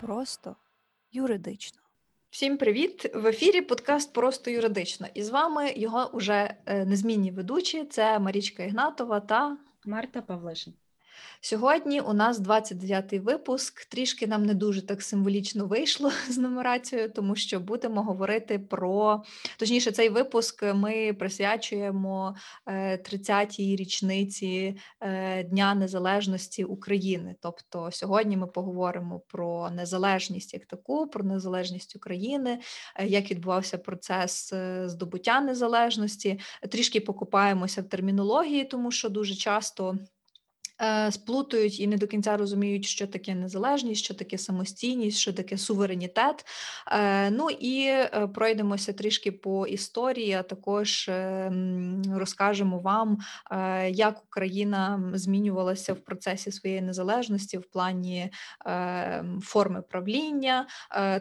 Просто юридично. Всім привіт! В ефірі подкаст Просто юридично. І з вами його уже е, незмінні ведучі. Це Марічка Ігнатова та Марта Павлишин. Сьогодні у нас 29-й випуск. Трішки нам не дуже так символічно вийшло з нумерацією, тому що будемо говорити про точніше, цей випуск ми присвячуємо 30-й е, річниці е, Дня Незалежності України. Тобто сьогодні ми поговоримо про незалежність як таку, про незалежність України, е, як відбувався процес здобуття незалежності. Трішки покупаємося в термінології, тому що дуже часто. Е, сплутують і не до кінця розуміють, що таке незалежність, що таке самостійність, що таке суверенітет. Е, ну і е, пройдемося трішки по історії, а також розкажемо вам, як Україна змінювалася в процесі своєї незалежності в плані форми правління.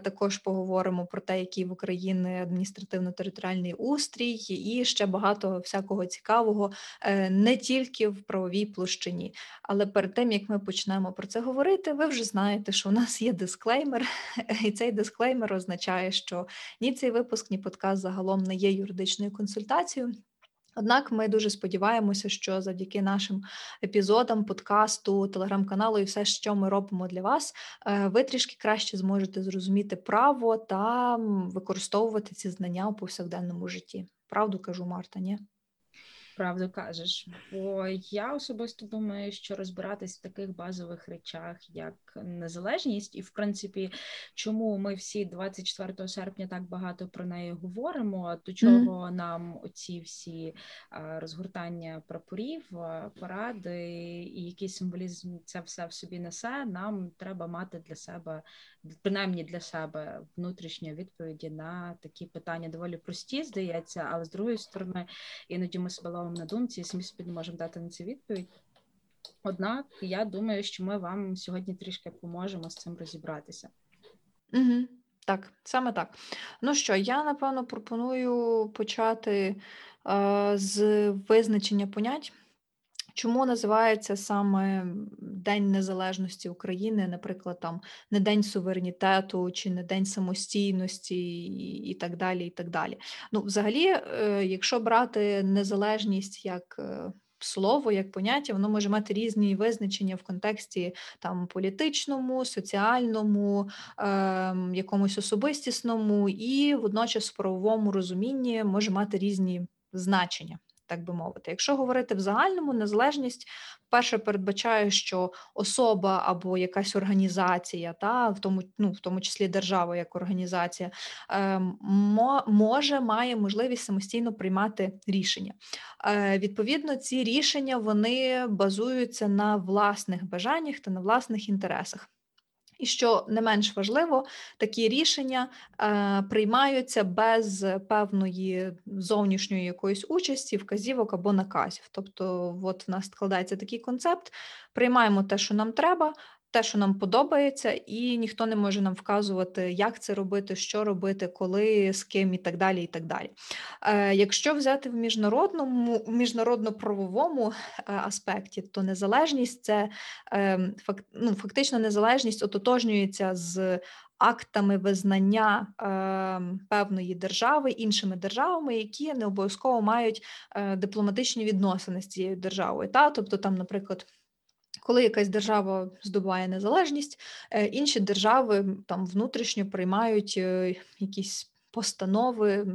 Також поговоримо про те, який в Україні адміністративно-територіальний устрій, і ще багато всякого цікавого не тільки в правовій площині. Але перед тим як ми почнемо про це говорити, ви вже знаєте, що у нас є дисклеймер, і цей дисклеймер означає, що ні цей випуск, ні подкаст загалом не є юридичною консультацією. Однак ми дуже сподіваємося, що завдяки нашим епізодам, подкасту, телеграм-каналу і все, що ми робимо для вас, е, ви трішки краще зможете зрозуміти право та використовувати ці знання у повсякденному житті. Правду кажу, Марта, ні? Правду кажеш, бо я особисто думаю, що розбиратись в таких базових речах, як незалежність, і в принципі, чому ми всі 24 серпня так багато про неї говоримо, до чого mm-hmm. нам оці всі розгортання прапорів, поради і який символізм це все в собі несе, нам треба мати для себе, принаймні для себе, внутрішні відповіді на такі питання доволі прості, здається, але з другої сторони, іноді ми себе ловимо на думці, і ми не можемо дати на це відповідь. Однак я думаю, що ми вам сьогодні трішки поможемо з цим розібратися. Угу. Так, саме так. Ну що, я напевно пропоную почати е, з визначення понять. Чому називається саме День Незалежності України, наприклад, там не День суверенітету чи не День самостійності і так далі. і так далі. Ну, Взагалі, е, якщо брати незалежність як е, слово, як поняття, воно може мати різні визначення в контексті там політичному, соціальному, е, якомусь особистісному і водночас в правовому розумінні може мати різні значення так би мовити. Якщо говорити в загальному, незалежність перше передбачає, що особа або якась організація, та в тому, ну в тому числі держава як організація, е, може має можливість самостійно приймати рішення. Е, Відповідно, ці рішення вони базуються на власних бажаннях та на власних інтересах. І що не менш важливо, такі рішення е, приймаються без певної зовнішньої якоїсь участі, вказівок або наказів. Тобто, от в нас складається такий концепт: приймаємо те, що нам треба, те, що нам подобається, і ніхто не може нам вказувати, як це робити, що робити, коли, з ким і так далі. і так далі. Е, Якщо взяти в міжнародному, міжнародно-правовому е, аспекті, то незалежність це е, факт, ну, фактично незалежність ототожнюється з. Актами визнання е, певної держави іншими державами, які не обов'язково мають е, дипломатичні відносини з цією державою. Та? Тобто, там, наприклад, коли якась держава здобуває незалежність, е, інші держави там внутрішньо приймають е, якісь постанови,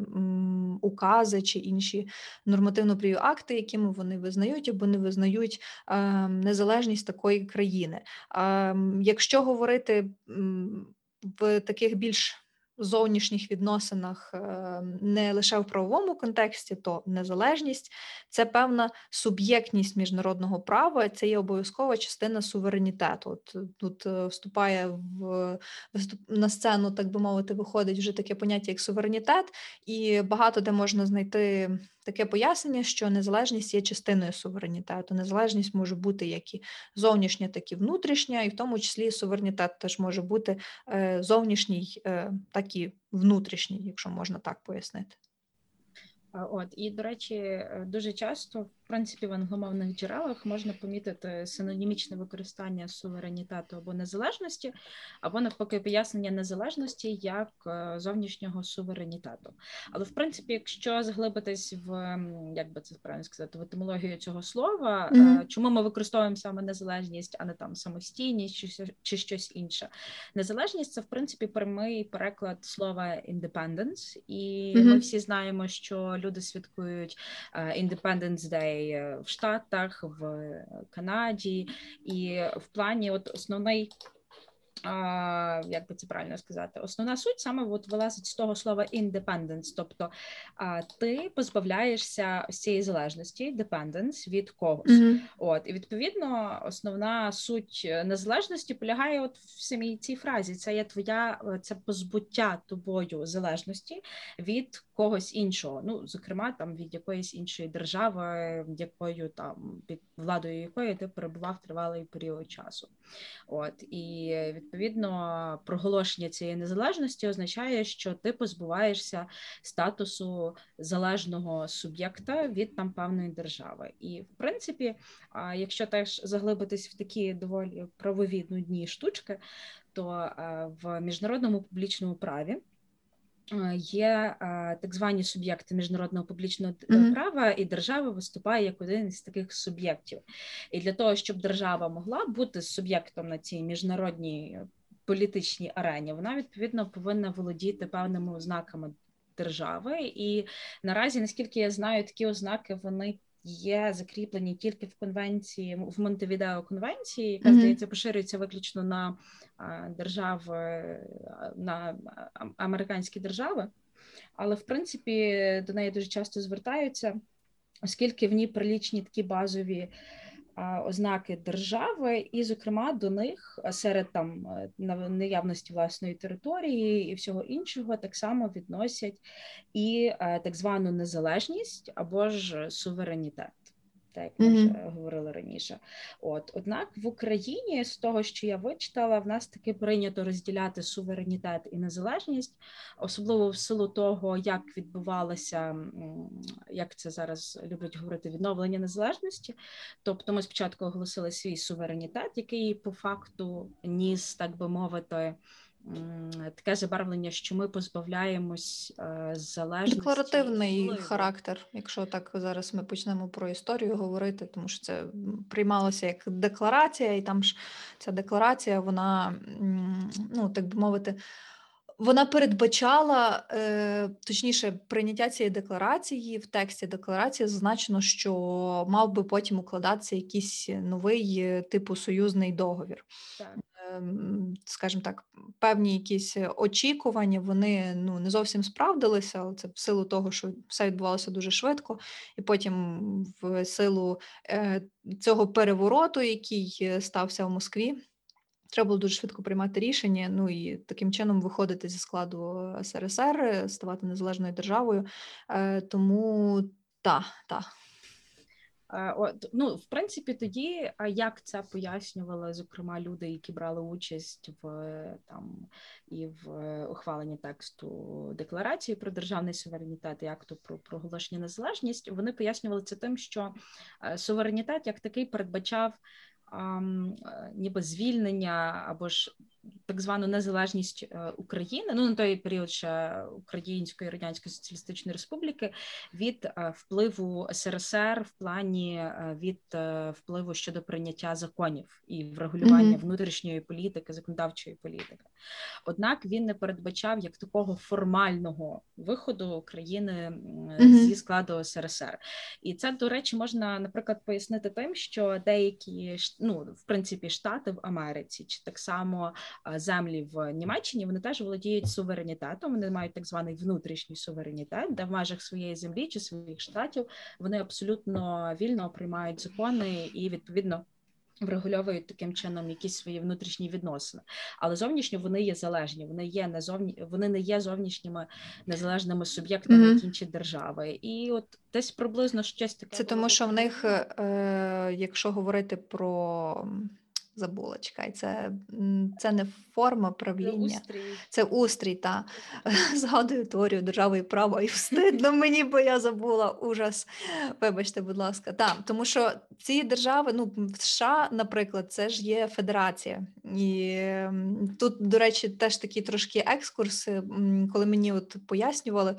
укази чи інші нормативно-правові акти, якими вони визнають або не визнають ем, незалежність такої країни. Ем, якщо говорити в таких більш зовнішніх відносинах е, не лише в правовому контексті, то незалежність це певна суб'єктність міжнародного права, це є обов'язкова частина суверенітету. От Тут е, вступає в на сцену, так би мовити, виходить вже таке поняття як суверенітет, і багато де можна знайти таке пояснення, що незалежність є частиною суверенітету. Незалежність може бути як і зовнішня, так і внутрішня, і в тому числі суверенітет теж може бути е, зовнішній, е, так і внутрішній, якщо можна так пояснити. От і до речі, дуже часто принципі в англомовних джерелах можна помітити синонімічне використання суверенітету або незалежності, або навпаки пояснення незалежності як е, зовнішнього суверенітету. Але в принципі, якщо заглибитись в як би це правильно сказати, в етимологію цього слова, Мгм. чому ми використовуємо саме незалежність, а не там самостійність чи, чи щось інше. Незалежність це в принципі прямий переклад слова independence, і ми всі знаємо, що люди святкують е, Independence Day е, в Штатах, в Канаді, і в плані, от основний. А, як би це правильно сказати, основна суть саме от вилазить з того слова independence, тобто а, ти позбавляєшся ось цієї залежності, dependence від когось. Мгм. От і відповідно основна суть е, незалежності полягає от в самій цій фразі. Це є твоя е, це позбуття тобою залежності від когось іншого. Ну, зокрема, там від якоїсь іншої держави, якою там під владою якої ти перебував тривалий період часу. От і відповідно проголошення цієї незалежності означає, що ти позбуваєшся статусу залежного суб'єкта від там певної держави. І в принципі, якщо теж заглибитись в такі доволі правові нудні штучки, то е, в міжнародному публічному праві. Е, Є е, так звані суб'єкти міжнародного публічного mm-hmm. права, і держава виступає як один із таких суб'єктів. І для того, щоб держава могла бути суб'єктом на цій міжнародній політичній арені, вона відповідно повинна володіти певними ознаками держави. І наразі, наскільки я знаю, такі ознаки вони. Є закріплені тільки в конвенції в Монтевідео конвенції, яка Мгм. здається поширюється виключно на держави на американські держави. Але в принципі до неї дуже часто звертаються, оскільки в ній прилічні такі базові ознаки держави, і, зокрема, до них серед там неявності на- наявності власної території і всього іншого так само відносять і е, так звану незалежність або ж суверенітет. Так, як ми Мгм. вже говорили раніше. От однак в Україні, з того, що я вичитала, в нас таки прийнято розділяти суверенітет і незалежність, особливо в силу того, як відбувалося, як це зараз люблять говорити, відновлення незалежності. Тобто, ми спочатку оголосили свій суверенітет, який по факту ніс, так би мовити. Таке забарвлення, що ми позбавляємось е, залежності Декларативний впливу. характер, якщо так зараз ми почнемо про історію говорити, тому що це приймалося як декларація, і там ж ця декларація, вона, ну так би мовити, вона передбачала, е, точніше, прийняття цієї декларації в тексті декларації зазначено, що мав би потім укладатися якийсь новий е, типу союзний договір. Так. Ем, скажімо так, певні якісь очікування, вони ну не зовсім справдилися, але це в силу того, що все відбувалося дуже швидко, і потім в силу е, цього перевороту, який стався в Москві. Треба було дуже швидко приймати рішення, ну і таким чином виходити зі складу СРСР, е, ставати незалежною державою. Е, тому та, та. Е, От, ну, в принципі, тоді, як це пояснювали, зокрема, люди, які брали участь в е, там і в е, ухваленні тексту декларації про державний суверенітет і акту про проголошення незалежність, вони пояснювали це тим, що е, суверенітет як такий передбачав е, ніби звільнення або ж так звану незалежність е, України, ну на той період ще Української Радянської Соціалістичної Республіки від е, впливу СРСР в плані е, від впливу щодо прийняття законів і врегулювання Мгм. внутрішньої політики, законодавчої політики. Однак він не передбачав як такого формального виходу України Мгм. зі складу СРСР. І це, до речі, можна, наприклад, пояснити тим, що деякі ну, в принципі, штати в Америці, чи так само землі в Німеччині, вони теж володіють суверенітетом. Вони мають так званий внутрішній суверенітет, де в межах своєї землі чи своїх штатів вони абсолютно вільно приймають закони і відповідно. Врегульовують таким чином якісь свої внутрішні відносини, але зовнішньо вони є залежні. Вони є не зовні, вони не є зовнішніми незалежними суб'єктами, як інші держави. І от десь приблизно щось таке Це тому, що в них, е, якщо говорити про м, забула. Це це не форма правління, це устрій, це устрій та згадую теорію держави і права, і встидно мені, бо я забула ужас. Вибачте, будь ласка, та тому що ці держави, ну в США, наприклад, це ж є федерація, і тут, до речі, теж такі трошки екскурси, коли мені от пояснювали.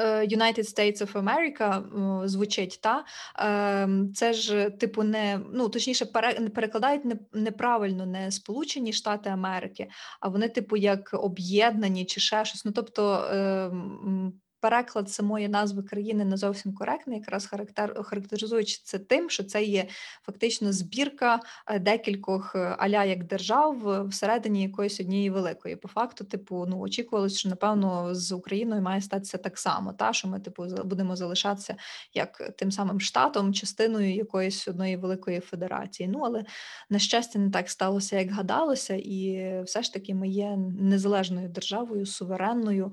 Е, United States of America звучить, та ем, це ж типу не ну точніше, перекладають неправильно не Сполучені Штати Америки, а вони, типу, як об'єднані чи ще щось. Ну тобто ем, переклад самої назви країни не зовсім коректний, якраз характер характеризуючи це тим, що це є фактично збірка е, декількох е, аля як держав всередині якоїсь однієї великої. По факту, типу, ну очікувалось, що напевно з Україною має статися так само, та що ми типу будемо залишатися як тим самим штатом, частиною якоїсь одної великої федерації. Ну але на щастя, не так сталося, як гадалося, і все ж таки ми є незалежною державою, суверенною.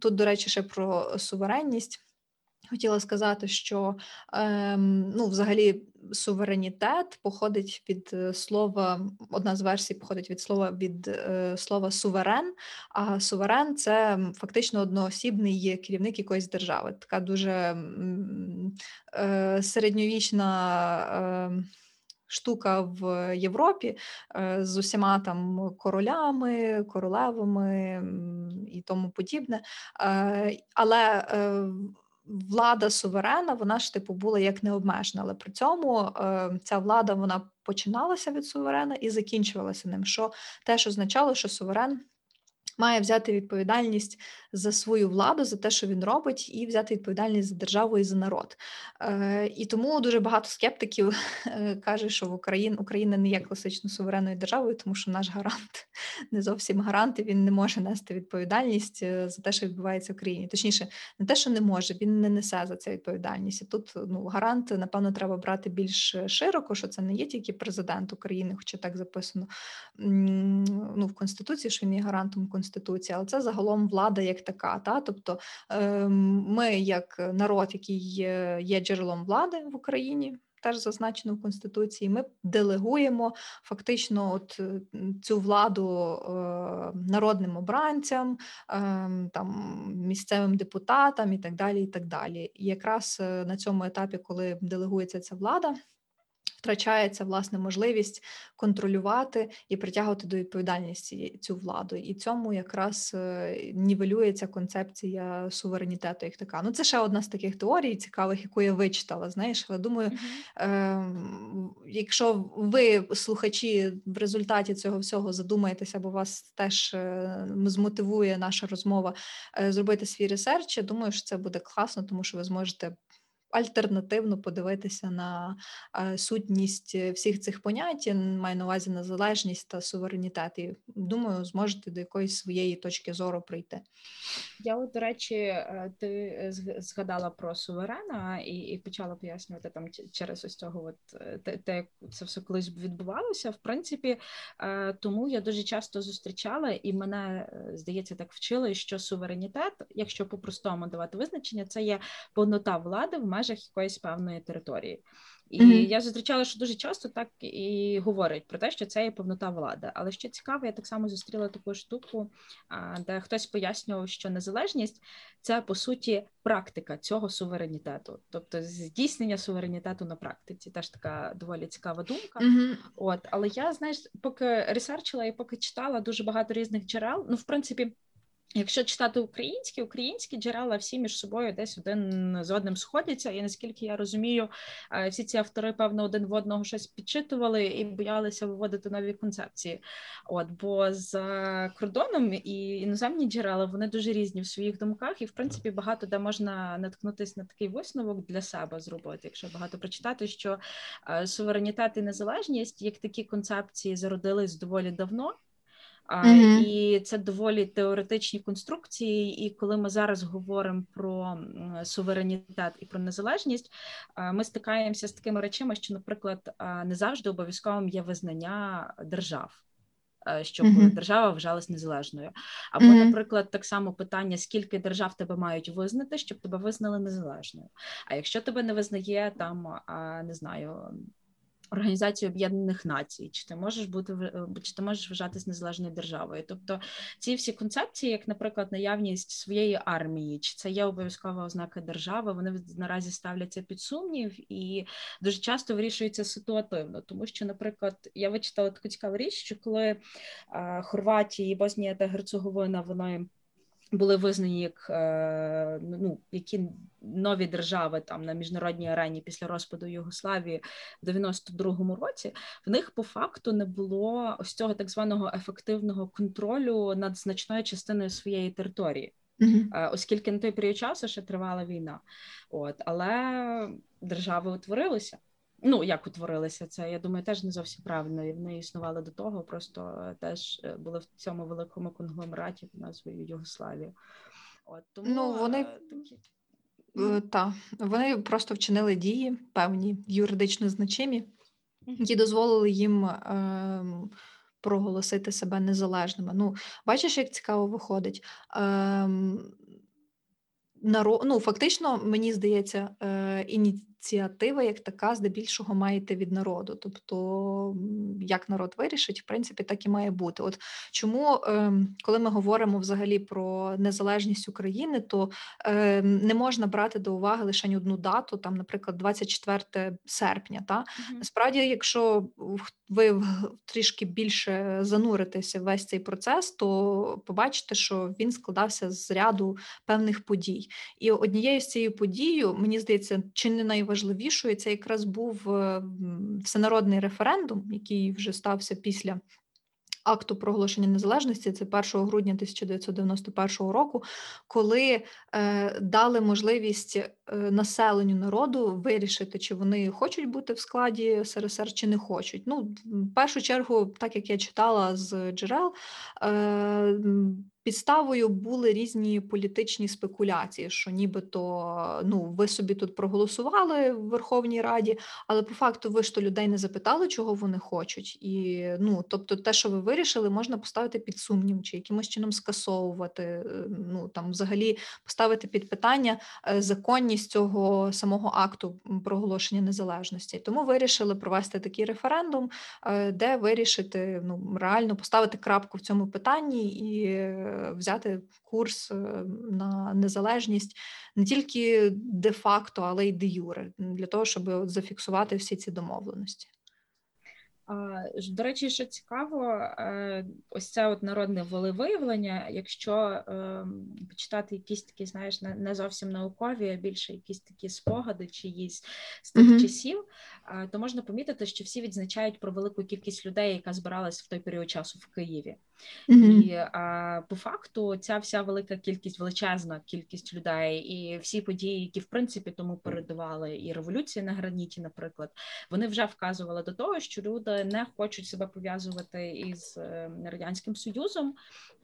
Тут, до речі речі, ще про суверенність. Хотіла сказати, що ем, ну, взагалі суверенітет походить від е, слова, одна з версій походить від слова від е, слова суверен. А суверен це фактично одноосібний керівник якоїсь держави. Така дуже е, середньовічна. Е, штука в Європі е, з усіма там королями, королевами і тому подібне. Е, але е, влада суверена, вона ж типу була як необмежена, але при цьому ця влада вона починалася від суверена і закінчувалася ним. Що теж означало, що суверен має взяти відповідальність за свою владу, за те, що він робить, і взяти відповідальність за державу і за народ. Е, І тому дуже багато скептиків е, каже, що в Україні Україна не є класично суверенною державою, тому що наш гарант не зовсім гарант, і він не може нести відповідальність е, за те, що відбувається в країні. Точніше, не те, що не може, він не несе за це відповідальність. І тут ну гарант, напевно, треба брати більш широко, що це не є тільки президент України, хоча так записано ну, в Конституції, що він є гарантом Конституції, але це загалом влада як така. Та? Тобто ем, ми, як народ, який є джерелом влади в Україні. Теж зазначено в конституції, ми делегуємо фактично от цю владу е, народним обранцям, е, там місцевим депутатам і так далі. І так далі. І якраз е, на цьому етапі, коли делегується ця влада, втрачається власне можливість контролювати і притягувати до відповідальності цю владу, і цьому якраз е, нівелюється концепція суверенітету, як така. Ну це ще одна з таких теорій, цікавих, яку я вичитала. Знаєш, але думаю, е, якщо ви, слухачі, в результаті цього всього задумаєтеся, бо вас теж е, змотивує наша розмова е, зробити свій ресерч, я думаю, що це буде класно, тому що ви зможете альтернативно подивитися на е, сутність е, всіх цих понять, маю на увазі незалежність та суверенітет. І думаю, зможете до якоїсь своєї точки зору прийти. Я, от, до речі, е, ти згадала про суверена і і почала пояснювати там через ось цього, от те, те, як це все колись відбувалося. В принципі, тому я дуже часто зустрічала, і мене здається, так вчили, що суверенітет, якщо по-простому давати визначення, це є повнота влади в межах якоїсь певної території. І mm-hmm. я зустрічала, що дуже часто так і говорять про те, що це є повнота влади. Але що цікаво, я так само зустріла таку штуку, де хтось пояснював, що незалежність це по суті практика цього суверенітету, тобто здійснення суверенітету на практиці. Теж така доволі цікава думка. Mm-hmm. От, але я знаєш, поки ресерчила і поки читала дуже багато різних джерел, ну в принципі. Якщо читати українські, українські джерела всі між собою десь один з одним сходяться, і наскільки я розумію, е, всі ці автори, певно, один в одного щось підчитували і боялися виводити нові концепції. От бо за кордоном і іноземні джерела вони дуже різні в своїх думках, і в принципі багато де можна наткнутися на такий висновок для себе зробити, якщо багато прочитати, що е, суверенітет і незалежність як такі концепції зародились доволі давно. Mm-hmm. І це доволі теоретичні конструкції. І коли ми зараз говоримо про суверенітет і про незалежність, ми стикаємося з такими речами, що, наприклад, не завжди обов'язковим є визнання держав. Щоб mm-hmm. держава вважалась незалежною, або, mm-hmm. наприклад, так само питання: скільки держав тебе мають визнати, щоб тебе визнали незалежною. А якщо тебе не визнає там, не знаю, Організацію Об'єднаних Націй, чи ти можеш бути е, чи ти можеш вважатись незалежною державою? Тобто ці всі концепції, як, наприклад, наявність своєї армії, чи це є обов'язкова ознака держави, вони наразі ставляться під сумнів і дуже часто вирішуються ситуативно. Тому що, наприклад, я вичитала таку цікаву річ, що коли Хорватія і Боснія та Герцеговина вони були визнані як е, ну, які нові держави там на міжнародній арені після розпаду Югославії в 92-му році, в них по факту не було ось цього так званого ефективного контролю над значною частиною своєї території. Uh-huh. Оскільки на той період часу ще тривала війна, от але держави утворилися. Ну, як утворилися це, я думаю, теж не зовсім правильно. І вони існували до того, просто е, теж е, були в цьому великому конгломераті під назвою Югославія. От тому ну, вони е, такі. Так, вони просто вчинили дії певні юридично значимі, які дозволили їм е, проголосити себе незалежними. Ну, бачиш, як цікаво виходить. Е, наро... ну, Фактично, мені здається, е, іні ініціатива, як така, здебільшого має йти від народу. Тобто, як народ вирішить, в принципі, так і має бути. От чому, ем, коли ми говоримо взагалі про незалежність України, то ем, не можна брати до уваги лише одну дату, там, наприклад, 24 серпня. Та угу. насправді, якщо ви трішки більше зануритеся в весь цей процес, то побачите, що він складався з ряду певних подій. І однією з цією подією, мені здається, чи не найважливішою, найважливішою це якраз був е, всенародний референдум, який вже стався після. Акту проголошення незалежності це 1 грудня 1991 року, коли е, дали можливість е, населенню народу вирішити, чи вони хочуть бути в складі СРСР, чи не хочуть. Ну, в першу чергу, так як я читала з джерел, е, Підставою були різні політичні спекуляції, що нібито ну ви собі тут проголосували в Верховній Раді, але по факту ви ж то людей не запитали, чого вони хочуть, і ну тобто, те, що ви вирішили, можна поставити під сумнів, чи якимось чином скасовувати. Е, ну там взагалі поставити під питання е, законність цього самого акту проголошення незалежності. Тому вирішили провести такий референдум, е, де вирішити ну реально поставити крапку в цьому питанні і взяти курс е, на незалежність не тільки де-факто, але й де юре, для того, щоб зафіксувати всі ці домовленості. До речі, що цікаво, е, ось це от народне волевиявлення, якщо ем, почитати якісь такі, знаєш, не зовсім наукові, а більше якісь такі спогади чиїсь з тих mm-hmm. часів, то можна помітити, що всі відзначають про велику кількість людей, яка збиралась в той період часу в Києві. Mm-hmm. І а, по факту ця вся велика кількість, величезна кількість людей, і всі події, які в принципі тому передували, і революція на граніті, наприклад, вони вже вказували до того, що люди не хочуть себе пов'язувати із е, радянським союзом.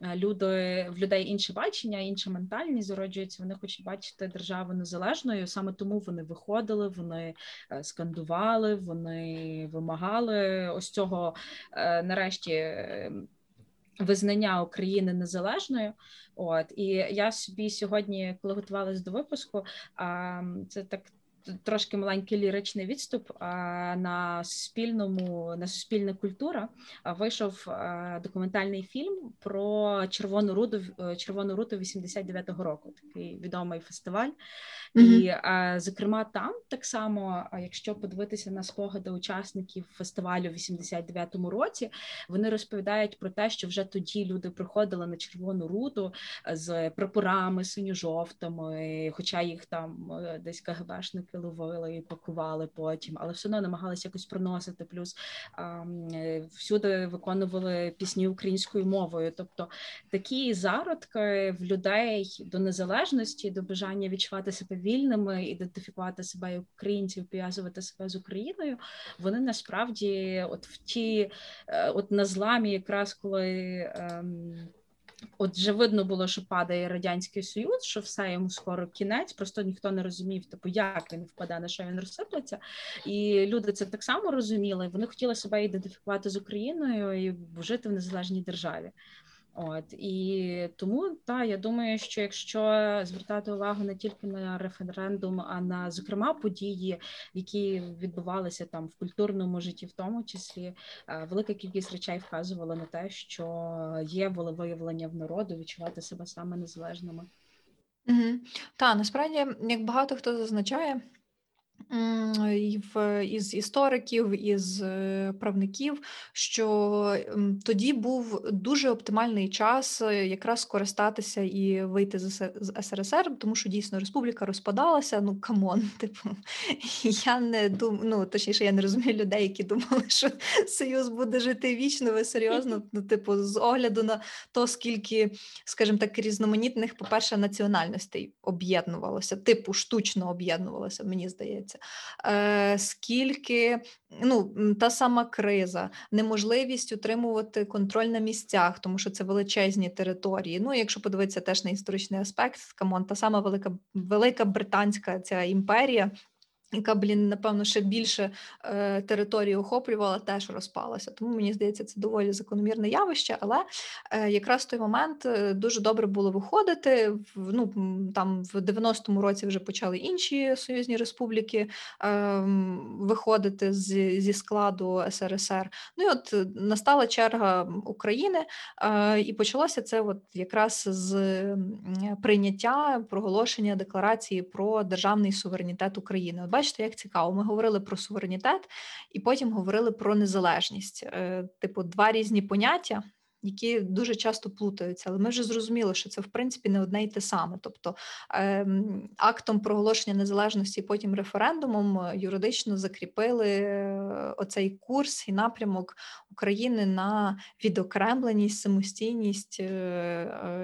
Е, люди в людей інше бачення, інша ментальність зароджується. Вони хочуть бачити державу незалежною. Саме тому вони виходили, вони е, скандували, вони вимагали ось цього нарешті визнання України незалежною. От і я собі сьогодні, коли готувалась до випуску, а це так трошки маленький ліричний відступ. На спільному на суспільна культура вийшов документальний фільм про червону руду е, червону руту 89-го року. Такий відомий фестиваль, mm-hmm. і зокрема там так само, якщо подивитися на спогади учасників фестивалю в 89-му році, вони розповідають про те, що вже тоді люди приходили на червону руту з прапорами синьо-жовтими, хоча їх там е, десь КГБшники ловили і пакували потім, але все одно намагалися якось проносити. Плюс е, всюди виконували пісні українською мовою. Тобто такі зародки в людей до незалежності, до бажання відчувати себе вільними, ідентифікувати себе як українців, пов'язувати себе з Україною. Вони насправді, от в ті, е, от на зламі, якраз коли. Ем, От вже видно було, що падає радянський союз, що все йому скоро кінець. Просто ніхто не розумів, типу, як він впаде, на що він розсиплеться. І люди це так само розуміли. Вони хотіли себе ідентифікувати з Україною і жити в незалежній державі. От і тому та я думаю, що якщо звертати увагу не тільки на референдум, а на зокрема події, які відбувалися там в культурному житті, в тому числі е, велика кількість речей вказувала на те, що є волевиявлення в народу відчувати себе саме незалежними. Угу. Та насправді, як багато хто зазначає. Із істориків, із е, правників, що тоді був дуже оптимальний час е, якраз скористатися і вийти з СРСР, тому що дійсно республіка розпадалася. Ну come on, типу, я не дум... ну точніше, я не розумію людей, які думали, що Союз буде жити вічно. Ви серйозно? Ну, типу, з огляду на то, скільки, скажімо так, різноманітних, по-перше, національностей об'єднувалося, типу штучно об'єднувалося, мені здається відбувається. Е, Скільки ну, та сама криза, неможливість утримувати контроль на місцях, тому що це величезні території. Ну, якщо подивитися теж на історичний аспект, come on, та сама велика велика британська ця імперія яка, блін, напевно, ще більше е, території охоплювала, теж розпалася. Тому мені здається, це доволі закономірне явище. Але е, якраз в той момент е, дуже добре було виходити. В, ну, Там в 90-му році вже почали інші союзні республіки е, виходити з, зі складу СРСР. Ну і от е, настала черга України, е, і почалося це от якраз з прийняття проголошення декларації про державний суверенітет України бачите, як цікаво. Ми говорили про суверенітет і потім говорили про незалежність. Е, типу, два різні поняття. Які дуже часто плутаються, але ми вже зрозуміли, що це в принципі не одне й те саме. Тобто ем, актом проголошення незалежності, потім референдумом е, юридично закріпили е, оцей курс і напрямок України на відокремленість, самостійність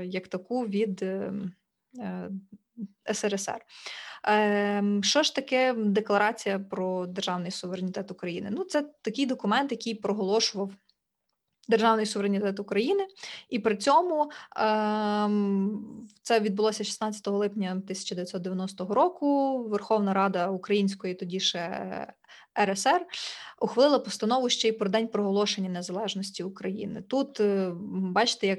як таку від ем, СРСР. Ем, що ж таке декларація про державний суверенітет України? Ну, це такий документ, який проголошував. Державний суверенітет України, і при цьому ем, це відбулося 16 липня 1990 року. Верховна Рада Української тоді ще РСР ухвалила постанову ще й про день проголошення незалежності України. Тут е, бачите, як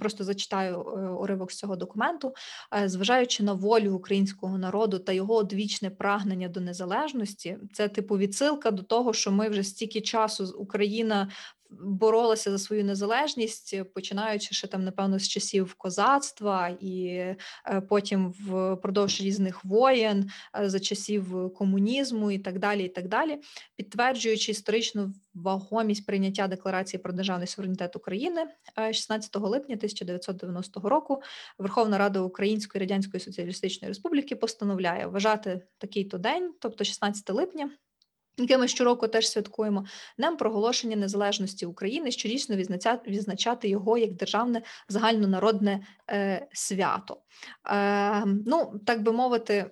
просто зачитаю е, уривок з цього документу, е, зважаючи на волю українського народу та його одвічне прагнення до незалежності, це типу відсилка до того, що ми вже стільки часу Україна боролася за свою незалежність, починаючи ще там, напевно, з часів козацтва, і е, потім впродовж різних воєн, е, за часів комунізму і так далі, і так далі, підтверджуючи історичну вагомість прийняття декларації про державний суверенітет України 16 е, липня 1990 року. Верховна Рада Української Радянської Соціалістичної Республіки постановляє вважати такий то день, тобто 16 липня яке ми щороку теж святкуємо, нам проголошення незалежності України щорічно відзначати його як державне загальнонародне е, свято. Е, Ну, так би мовити,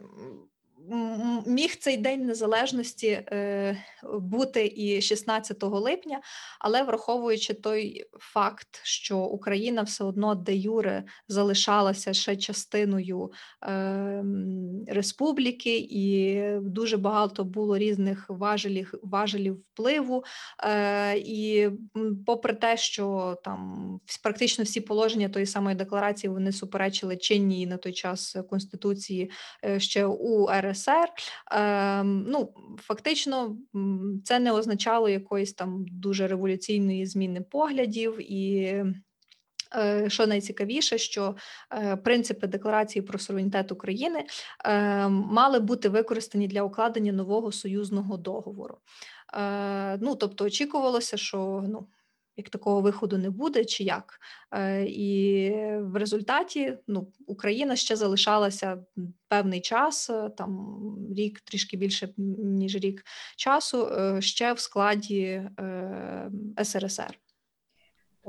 міг цей день незалежності е, бути і 16 липня, але враховуючи той факт, що Україна все одно де юре залишалася ще частиною е, республіки, і дуже багато було різних важелів важелів впливу. Е, І попри те, що там практично всі положення тої самої декларації вони суперечили чинній на той час конституції ще у РС. СРСР. Ем, ну, Фактично, це не означало якоїсь там дуже революційної зміни поглядів і. Е, що найцікавіше, що е, принципи декларації про суверенітет України е, мали бути використані для укладення нового союзного договору. Ну, тобто, очікувалося, що ну як такого виходу не буде, чи як. Е, і в результаті ну, Україна ще залишалася певний час, е, там рік, трішки більше ніж рік часу, е, ще в складі СРСР.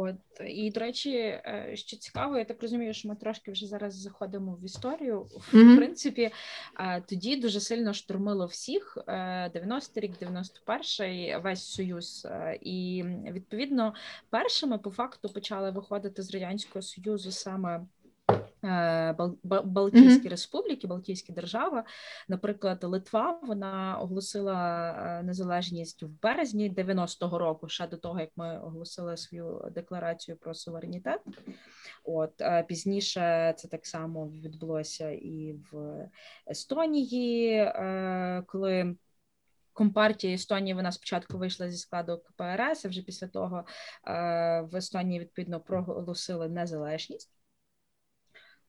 От і до речі, е, що цікаво, я так розумію, що ми трошки вже зараз заходимо в історію. В mm-hmm. принципі, е, тоді дуже сильно штурмило всіх 90-й е, рік, 91-й, весь союз, і відповідно першими по факту почали виходити з радянського союзу саме Балтійські Мгм. республіки, Балтійські держави. Наприклад, Литва вона оголосила е, незалежність в березні 90-го року, ще до того як ми оголосили свою декларацію про суверенітет. От е, пізніше це так само відбулося і в Естонії, коли. Компартія Естонії вона спочатку вийшла зі складу КПРС, а вже після того в Естонії відповідно проголосили незалежність.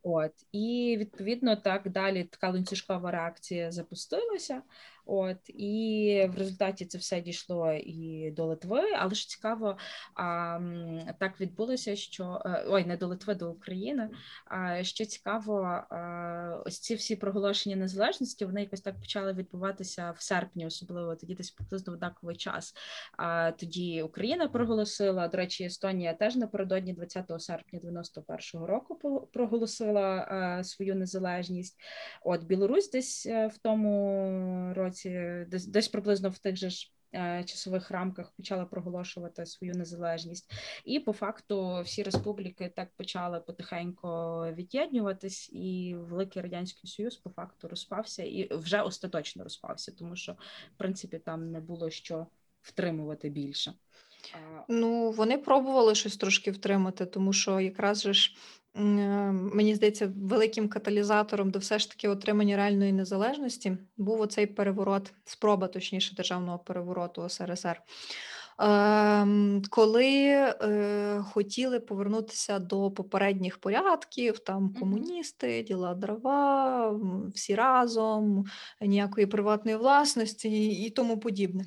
От і відповідно так далі така ланцюжкова реакція запустилася. От і в результаті це все дійшло і до Литви, але ж цікаво, а, так відбулося, що е, ой, не до Литви, до України. А що цікаво, а, ось ці всі проголошення незалежності вони якось так почали відбуватися в серпні, особливо тоді десь приблизно однаковий час. А тоді Україна проголосила. До речі, Естонія теж напередодні 20 серпня 91-го року проголосила а, свою незалежність. От Білорусь десь е, в тому році році, десь десь приблизно в тих же ж е, часових рамках почали проголошувати свою незалежність, і по факту всі республіки так почали потихеньку від'єднуватись, і великий радянський союз по факту розпався і вже остаточно розпався, тому що в принципі там не було що втримувати більше. Ну, вони пробували щось трошки втримати, тому що якраз же ж мені здається, великим каталізатором до все ж таки отримання реальної незалежності був оцей переворот, спроба точніше державного перевороту СРСР. Ем, коли е, хотіли повернутися до попередніх порядків, там комуністи, діла дрова, всі разом, ніякої приватної власності і тому подібне.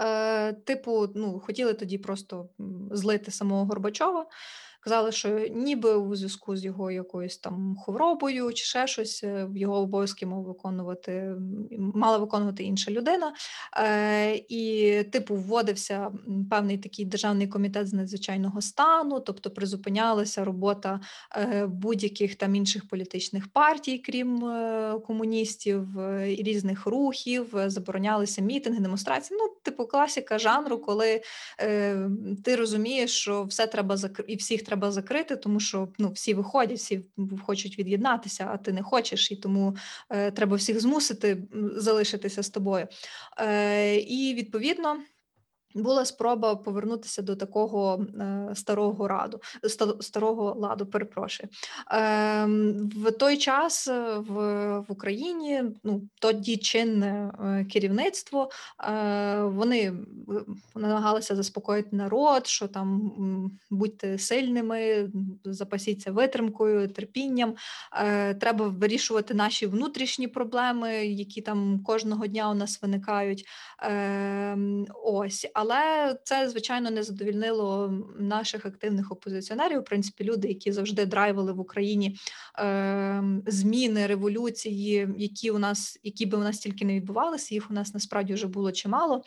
Е, Типу, ну, хотіли тоді просто злити самого Горбачова. Казали, що ніби у зв'язку з його якоюсь там хворобою чи ще щось е, в його обов'язки мав виконувати, мала виконувати інша людина. Е, І, типу, вводився певний такий державний комітет з надзвичайного стану, тобто призупинялася робота е, будь-яких там інших політичних партій, крім комуністів, різних рухів, заборонялися мітинги, демонстрації. Ну, типу, класика жанру, коли ти розумієш, що все треба закрити і всіх треба треба закрити, тому що ну, всі виходять, всі хочуть від'єднатися, а ти не хочеш, і тому е, треба всіх змусити залишитися з тобою. Е, І відповідно. Була спроба повернутися до такого е, старого раду, старого ладу, перепрошую. Е, в той час е, в в Україні ну, тоді чинне е, керівництво, вони намагалися заспокоїти народ, що там будьте сильними, запасіться витримкою, терпінням. Треба вирішувати наші внутрішні проблеми, які там кожного дня у нас виникають. Е, ось але це звичайно не задовільнило наших активних опозиціонерів. В принципі, люди, які завжди драйвили в Україні е, зміни революції, які у нас, які би у нас тільки не відбувалися, їх у нас насправді вже було чимало.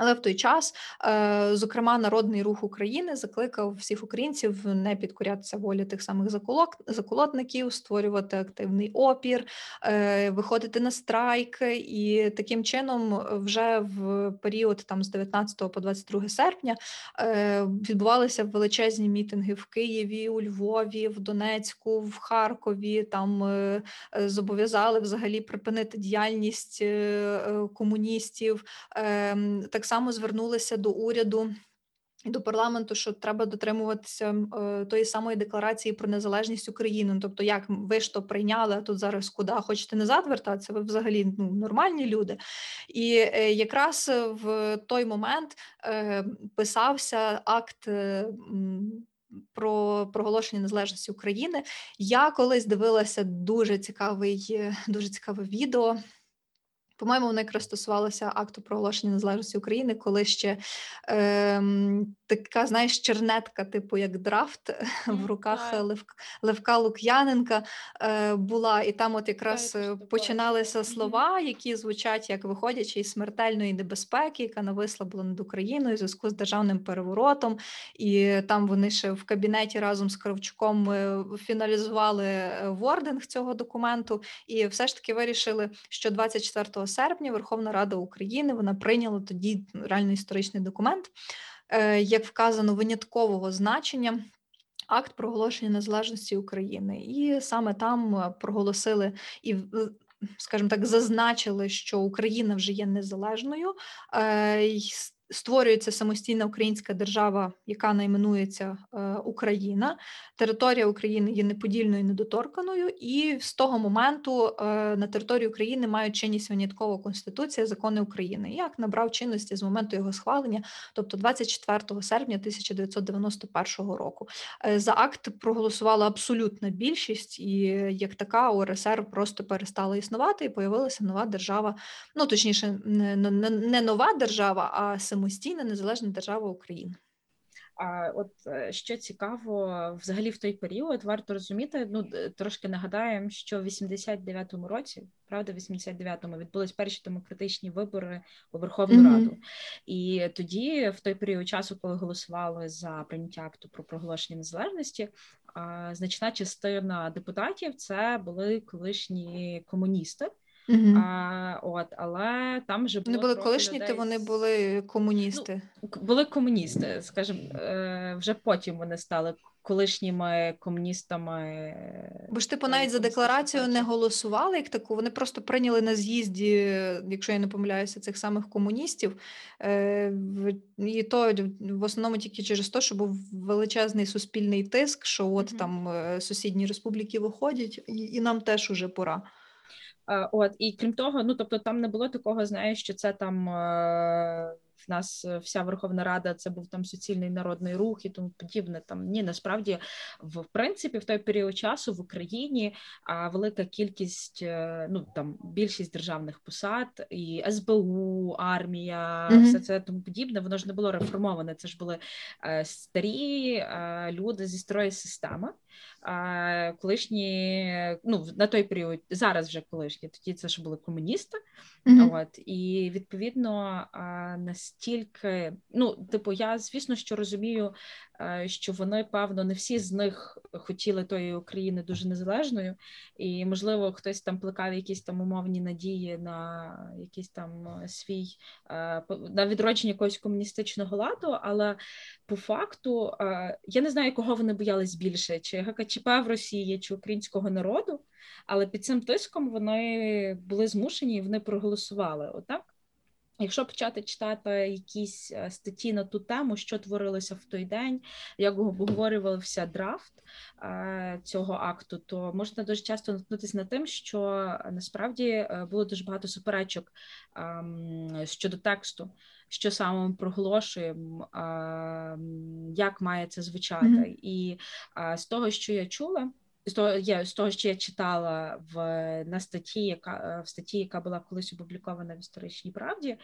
Але в той час, е, зокрема, народний рух України закликав всіх українців не підкорятися волі тих самих заколотників, створювати активний опір, е, виходити на страйк, і таким чином, вже в період там з 19 по 22 серпня е, відбувалися величезні мітинги в Києві, у Львові, в Донецьку, в Харкові. Там зобов'язали взагалі припинити діяльність комуністів. Ем, так само звернулися до уряду. І до парламенту, що треба дотримуватися е, тої самої декларації про незалежність України. Ну, тобто, як ви ж то прийняли, а тут зараз куди хочете назад вертатися? Ви взагалі ну, нормальні люди. І е, якраз в той момент е, писався акт. Е, про проголошення незалежності України я колись дивилася дуже цікавий, дуже цікаве відео. По-моєму, воно якраз стосувалося акту проголошення незалежності України, коли ще е, така, знаєш, чернетка, типу як драфт в руках Левка, Левка Лук'яненка е, була, і там от якраз е, починалися слова, які звучать як виходячи із смертельної небезпеки, яка нависла була над Україною у зв'язку з державним переворотом. І там вони ще в кабінеті разом з Кравчуком е, фіналізували е, вординг цього документу, і все ж таки вирішили, що 24 серпня Верховна Рада України вона прийняла тоді реально історичний документ, е, як вказано, виняткового значення. акт проголошення незалежності України, і саме там проголосили і скажімо так, зазначили, що Україна вже є незалежною. Створюється самостійна українська держава, яка найменується е, Україна. Територія України є неподільною, недоторканою, і з того моменту е, на території України мають чинність виняткова конституція, закони України, як набрав чинності з моменту його схвалення, тобто 24 серпня 1991 року. Е, за акт проголосувала абсолютна більшість, і як така УРСР просто перестала існувати, і появилася нова держава. Ну точніше, не, нова держава, а самостійна незалежна держава України. А от е, що цікаво, взагалі в той період варто розуміти. Ну трошки нагадаємо, що в 89-му році, правда, в 89-му відбулись перші демократичні вибори у Верховну mm-hmm. Раду, і тоді, в той період часу, коли голосували за прийняття акту про проголошення незалежності, значна частина депутатів це були колишні комуністи. Угу. А, от, Але там вже було Вони були колишні, людей... то вони були комуністи. Ну, були комуністи, скажімо, е, вже потім вони стали колишніми комуністами. Бо ж типу навіть за декларацію не голосували як таку. Вони просто прийняли на з'їзді, якщо я не помиляюся, цих самих комуністів. Е, і то в основному тільки через те, що був величезний суспільний тиск, що от mm там е, сусідні республіки виходять, і, і нам теж уже пора. От і крім того, ну тобто там не було такого, знаєш, що це там е, в нас вся Верховна Рада, це був там суцільний народний рух і тому подібне. Там ні, насправді в принципі в той період часу в Україні велика кількість, е, ну там більшість державних посад, і СБУ, армія, mm-hmm. все це тому подібне. Воно ж не було реформоване. Це ж були е, старі люди зі старої системи колишні, ну на той період, зараз вже колишні, тоді це ж були комуністи. Mm-hmm. От і відповідно настільки, ну, типу, я звісно, що розумію, що вони, певно, не всі з них хотіли тої України дуже незалежною, і можливо, хтось там плекав якісь там умовні надії на якийсь там свій на відродження якогось комуністичного ладу, але по факту я не знаю, кого вони боялись більше, чи ГКЧП в Росії, чи українського народу, але під цим тиском вони були змушені і вони проголосували. Отак. Якщо почати читати якісь е, статті на ту тему, що творилося в той день, як обговорювався драфт е, цього акту, то можна дуже часто наткнутися на тим, що е, насправді було дуже багато суперечок ем, щодо тексту, що саме ми проголошуємо, ем, як має це звучати, mm-hmm. і з того, що я чула з того, є, з того, що я читала в на статті, яка в статті, яка була колись опублікована в історичній правді,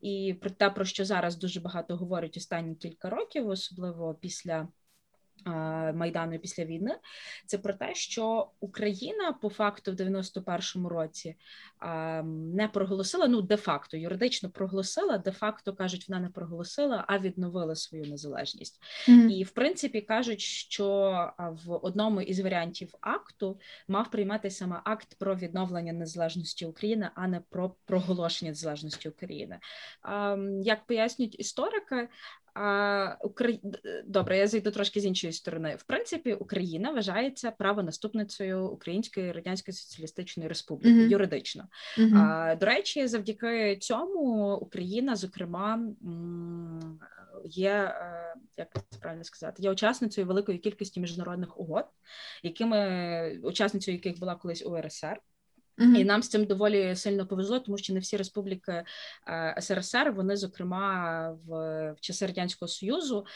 і про те, про що зараз дуже багато говорять останні кілька років, особливо після. Майдану після війни, це про те, що Україна по факту в 91-му році не проголосила. Ну, де-факто юридично проголосила, де-факто кажуть, вона не проголосила, а відновила свою незалежність. Mm-hmm. І в принципі кажуть, що в одному із варіантів акту мав приймати саме акт про відновлення незалежності України, а не про проголошення незалежності України. Як пояснюють історики, а, Украї... Добре, я зайду трошки з іншої сторони. В принципі, Україна вважається правонаступницею Української Радянської Соціалістичної Республіки mm-hmm. юридично. Mm-hmm. А, До речі, завдяки цьому Україна, зокрема, є е, як це правильно сказати, є учасницею великої кількості міжнародних угод, якими учасницею яких була колись УРСР. Mm-hmm. І нам з цим доволі сильно повезло, тому що не всі республіки е, СРСР, вони, зокрема, в, в часи радянського союзу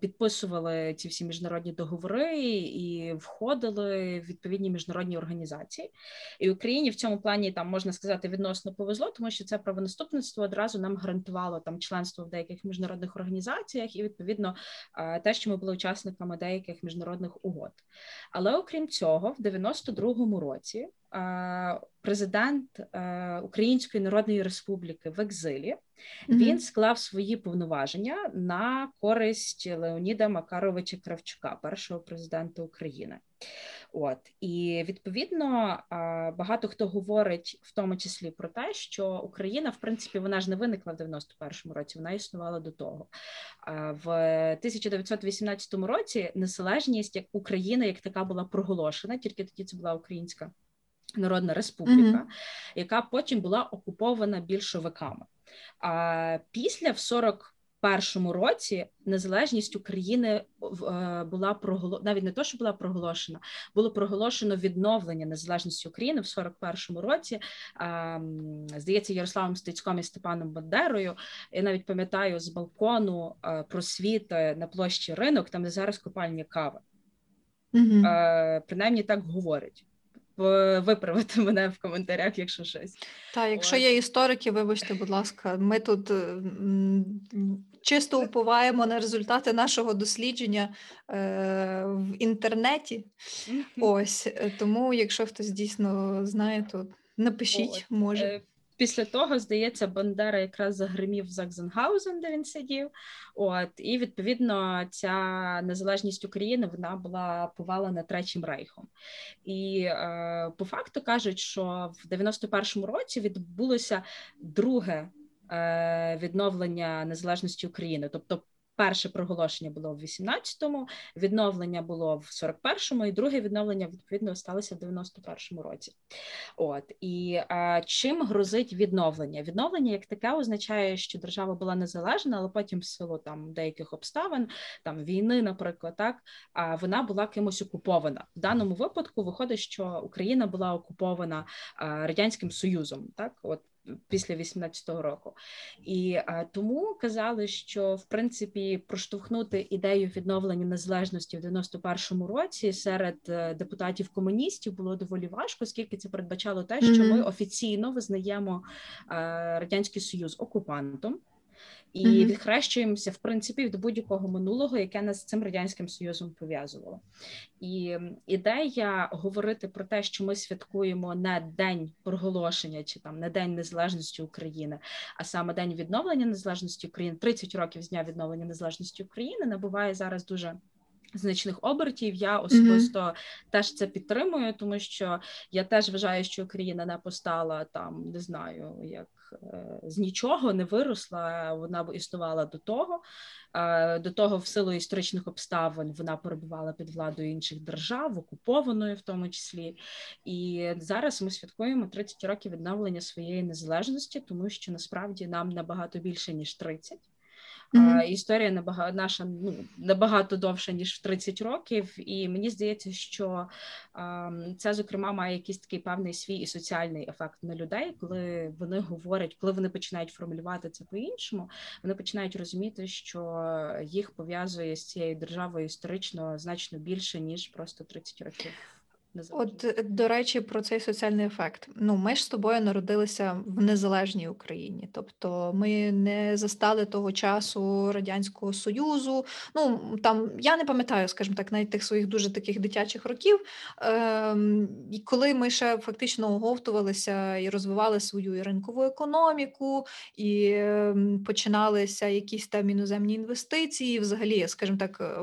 підписували ці всі міжнародні договори і входили в відповідні міжнародні організації. І Україні в цьому плані там можна сказати відносно повезло, тому що це правонаступництво одразу нам гарантувало там членство в деяких міжнародних організаціях, і відповідно е, те, що ми були учасниками деяких міжнародних угод. Але окрім цього, в 92-му році президент Української Народної Республіки в екзилі. Він склав свої повноваження на користь Леоніда Макаровича Кравчука, першого президента України. От і відповідно багато хто говорить в тому числі про те, що Україна, в принципі, вона ж не виникла в 91-му році, вона існувала до того. В 1918 році незалежність як України як така була проголошена, тільки тоді це була українська народна республіка, mm-hmm. яка потім була окупована більшовиками. А після в 41-му році незалежність України е, була проголошена, навіть не то, що була проголошена, було проголошено відновлення незалежності України в 41-му році. Здається, Ярославом Стецьком і Степаном Бандерою. Я навіть пам'ятаю з балкону е, просвіти на площі ринок, там де зараз копальня кави. Угу. Принаймні так говорять виправити мене в коментарях, якщо щось. Так, якщо є історики, вибачте, будь ласка, ми тут е, чисто уповаємо на результати нашого дослідження е, в інтернеті. Ось е, тому, якщо хтось дійсно знає, то напишіть, може. Після того, здається, Бандера якраз загримів Закзенгаузен, де він сидів. От і відповідно ця незалежність України вона була повалена третім рейхом. І е, по факту кажуть, що в 91-му році відбулося друге е, відновлення незалежності України, тобто Перше проголошення було в 18-му, відновлення було в 41-му, і друге відновлення відповідно сталося в 91-му році. От і а, чим грозить відновлення? Відновлення як таке означає, що держава була незалежна, але потім, в силу там деяких обставин, там війни, наприклад, так а вона була кимось окупована. В даному випадку виходить, що Україна була окупована а, радянським союзом. Так, от після 18-го року. І а, тому казали, що в принципі проштовхнути ідею відновлення незалежності в 91-му році серед е, депутатів комуністів було доволі важко, оскільки це передбачало те, що ми офіційно визнаємо а, радянський союз окупантом і mm-hmm. відхрещуємося в принципі від будь-якого минулого, яке нас з цим радянським союзом пов'язувало. І ідея говорити про те, що ми святкуємо не день проголошення чи там не день незалежності України, а саме день відновлення незалежності України, 30 років з дня відновлення незалежності України, набуває зараз дуже значних обертів. Я особисто mm-hmm. теж це підтримую, тому що я теж вважаю, що Україна не постала там, не знаю, як е, з нічого не виросла. Вона існувала до того. Е, до того, в силу історичних обставин, вона перебувала під владою інших держав, окупованою в тому числі. І зараз ми святкуємо 30 років відновлення своєї незалежності, тому що насправді нам набагато більше ніж 30. Mm-hmm. Історія набагато наша ну набагато довша ніж в 30 років, і мені здається, що а, це зокрема має якийсь такий певний свій і соціальний ефект на людей, коли вони говорять, коли вони починають формулювати це по-іншому, вони починають розуміти, що їх пов'язує з цією державою історично значно більше ніж просто 30 років. От, е, до речі, про цей соціальний ефект. Ну, ми ж з тобою народилися в незалежній Україні, тобто ми не застали того часу Радянського Союзу. Ну там я не пам'ятаю, скажімо так, навіть тих своїх дуже таких дитячих років. Ем, і коли ми ще фактично оговтувалися і розвивали свою і ринкову економіку, і ем, починалися якісь там іноземні інвестиції, взагалі, скажімо так, е,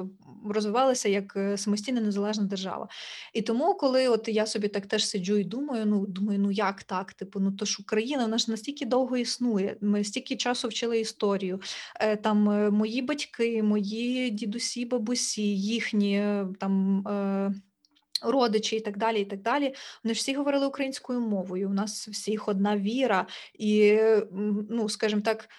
розвивалися як е, самостійна незалежна держава. І тому коли от я собі так теж сиджу і думаю, ну думаю, ну як так? Типу, ну то ж Україна вона ж настільки довго існує. Ми стільки часу вчили історію. Е, там е, мої батьки, мої дідусі, бабусі, їхні е, там. Родичі і так далі, і так далі. Вони ж всі говорили українською мовою. У нас всіх одна віра, і ну, скажімо так,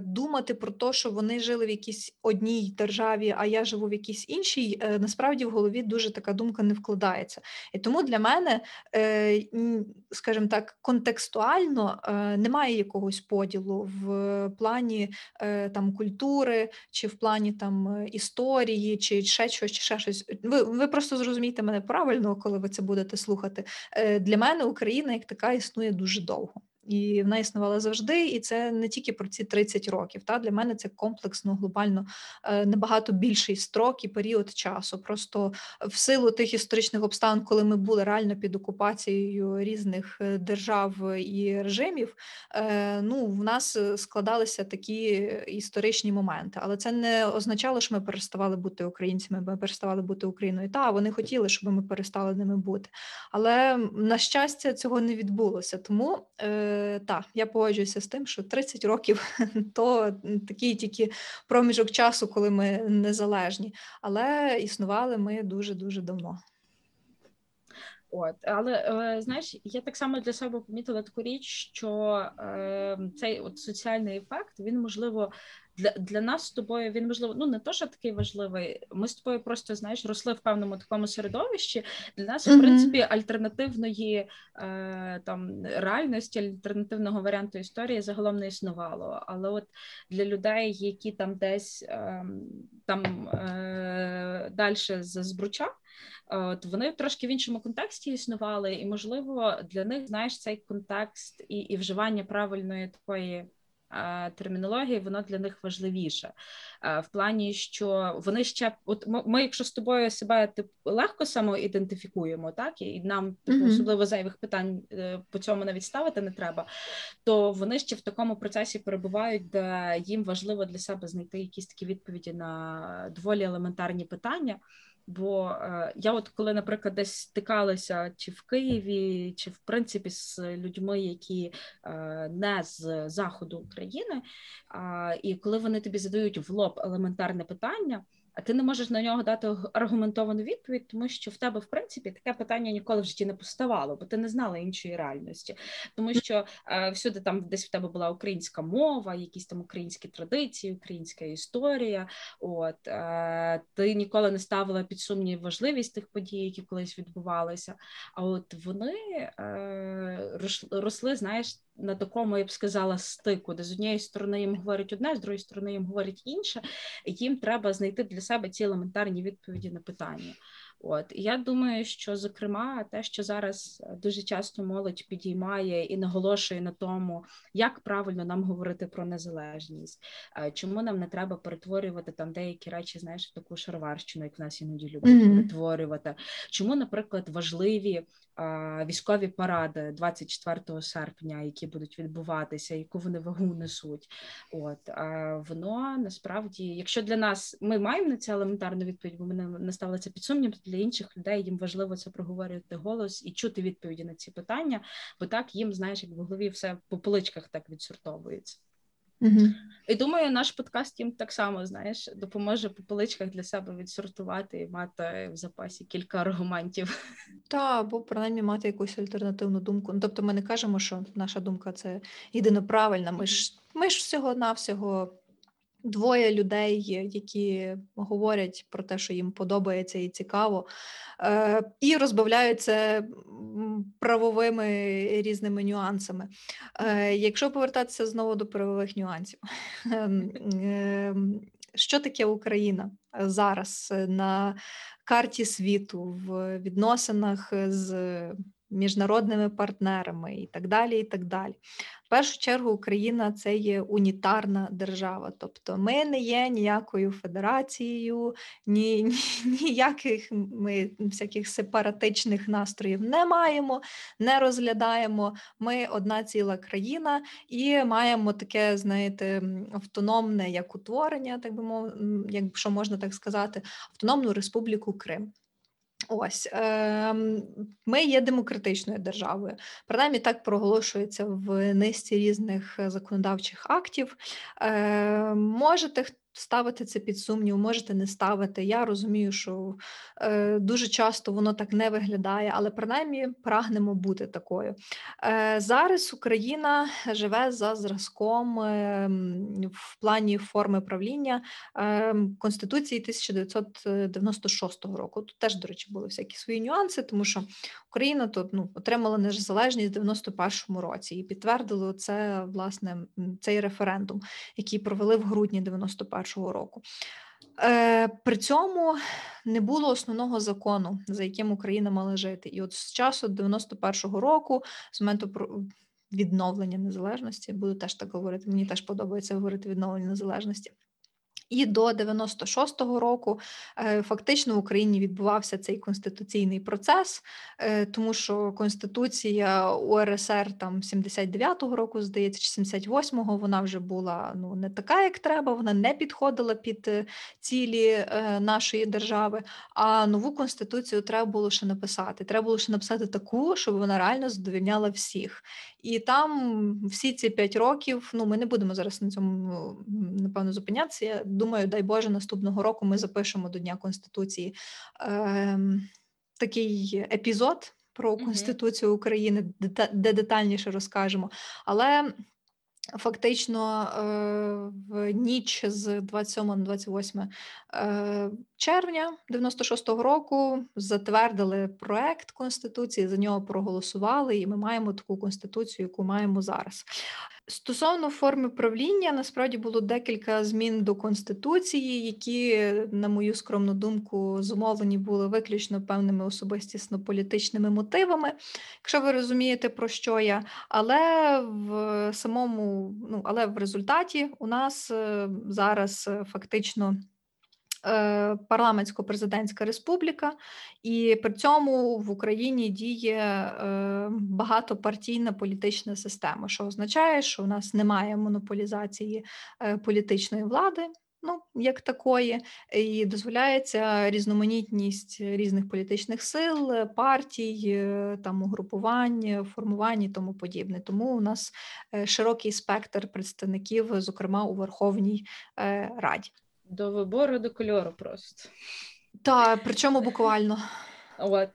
думати про те, що вони жили в якійсь одній державі, а я живу в якійсь іншій, е, насправді в голові дуже така думка не вкладається. І тому для мене, е, скажімо так, контекстуально немає якогось поділу в плані там культури, чи в плані там історії, чи ще щось, чи ще щось. Ви, ви просто зрозумієте мене правильно, коли ви це будете слухати. Для мене Україна як така існує дуже довго. І вона існувала завжди. І це не тільки про ці 30 років. Та Для мене це комплексно, глобально е, набагато більший строк і період часу. Просто в силу тих історичних обставин, коли ми були реально під окупацією різних е, держав і режимів, ну в нас складалися такі історичні моменти. Але це не означало, що ми переставали бути українцями, ми переставали бути Україною. Та вони хотіли, щоб ми перестали ними бути. Але на щастя, цього не відбулося. Тому е, так, я погоджуюся з тим, що 30 років то такий тільки проміжок часу, коли ми незалежні, але існували ми дуже дуже давно. От, але е, знаєш, я так само для себе помітила таку річ, що е, цей от соціальний ефект він можливо для для нас з тобою він можливо ну не то, що такий важливий. Ми з тобою просто знаєш, росли в певному такому середовищі. Для нас, в принципі, альтернативної е, там реальності, альтернативного варіанту історії загалом не існувало. Але от для людей, які там десь е, там е, далі за збруча. От вони трошки в іншому контексті існували, і можливо для них знаєш цей контекст і і вживання правильної такої термінології, воно для них важливіше в плані, що вони ще от ми, якщо з тобою себе тип, легко самоідентифікуємо, так і нам типу, mm-hmm. особливо зайвих питань е, по цьому навіть ставити не треба, то вони ще в такому процесі перебувають, де їм важливо для себе знайти якісь такі відповіді на доволі елементарні питання. Бо е, я, от коли, наприклад, десь стикалася чи в Києві, чи в принципі з людьми, які е, не з заходу України, е, і коли вони тобі задають в лоб елементарне питання а ти не можеш на нього дати аргументовану відповідь, тому що в тебе, в принципі, таке питання ніколи в житті не поставало, бо ти не знала іншої реальності, тому що е, всюди там десь в тебе була українська мова, якісь там українські традиції, українська історія. От е, ти ніколи не ставила під сумнів важливість тих подій, які колись відбувалися. А от вони е, росли, знаєш на такому, я б сказала, стику, де з однієї сторони їм говорять одне, з другої сторони їм говорять інше, їм треба знайти для себе ці елементарні відповіді на питання. От і я думаю, що зокрема те, що зараз дуже часто молодь підіймає і наголошує на тому, як правильно нам говорити про незалежність, е, чому нам не треба перетворювати там деякі речі, знаєш, таку шароварщину, як в нас іноді люблять mm-hmm. перетворювати. Чому, наприклад, важливі військові паради 24 серпня, які будуть відбуватися, яку вони вагу несуть. От воно насправді, якщо для нас ми маємо на це елементарну відповідь, бо ми не ставили це під сумнів, то для інших людей їм важливо це проговорювати голос і чути відповіді на ці питання, бо так їм знаєш, як в голові все по поличках так відсортовується. Угу. І думаю, наш подкаст їм так само знаєш допоможе по поличках для себе відсортувати і мати в запасі кілька аргументів. Та або принаймні мати якусь альтернативну думку. Ну, Тобто, ми не кажемо, що наша думка це єдино правильна. Ми ж ми ж всього навсього двоє людей, які говорять про те, що їм подобається і цікаво, е, і розбавляються правовими різними нюансами. Е, якщо повертатися знову до правових нюансів, ем, ем, що таке Україна зараз на карті світу в відносинах з міжнародними партнерами і так далі. і так далі. В першу чергу Україна це є унітарна держава, тобто ми не є ніякою федерацією, ні, ні ніяких ми всяких сепаратичних настроїв не маємо, не розглядаємо. Ми одна ціла країна і маємо таке, знаєте, автономне як утворення, так би мов, якщо можна так сказати, автономну республіку Крим. Ось е, ми є демократичною державою. Принаймні так проголошується в низці різних е, законодавчих актів. Можете Можете ставити це під сумнів, можете не ставити. Я розумію, що е, дуже часто воно так не виглядає, але принаймні прагнемо бути такою. Е, Зараз Україна живе за зразком е, в плані форми правління е, Конституції 1996 року. Тут теж, до речі, були всякі свої нюанси, тому що Україна тут ну, отримала незалежність в 91-му році і підтвердили це власне цей референдум, який провели в грудні 91-го року. Е, При цьому не було основного закону, за яким Україна мала жити. І от з часу 91-го року, з моменту відновлення незалежності. Буду теж так говорити. Мені теж подобається говорити відновлення незалежності. І до 96-го року е, фактично в Україні відбувався цей конституційний процес, е, тому що Конституція УРСР там 79-го року, здається, чи 78-го, вона вже була ну не така, як треба. Вона не підходила під е, цілі нашої держави. А нову конституцію треба було ще написати. Треба було ще написати таку, щоб вона реально задовільняла всіх. І там всі ці п'ять років. Ну ми не будемо зараз на цьому напевно зупинятися. Думаю, дай Боже, наступного року ми запишемо до Дня Конституції е, такий епізод про Конституцію України, де детальніше розкажемо. Але Фактично е, в ніч з 27 на 28 е, червня 96-го року затвердили проект конституції, за нього проголосували, і ми маємо таку конституцію, яку маємо зараз. Стосовно форми правління, насправді було декілька змін до конституції, які, на мою скромну думку, зумовлені були виключно певними особистісно-політичними мотивами, якщо ви розумієте, про що я. Але в самому, ну але в результаті у нас е, зараз е, фактично. Е, парламентсько-президентська республіка, і при цьому в Україні діє е, багатопартійна політична система, що означає, що у нас немає монополізації е, політичної влади. Ну, як такої, і дозволяється різноманітність різних політичних сил, партій, там угрупувань, формувань і тому подібне. Тому у нас широкий спектр представників, зокрема у Верховній Раді. До вибору до кольору просто. Так, причому буквально. От.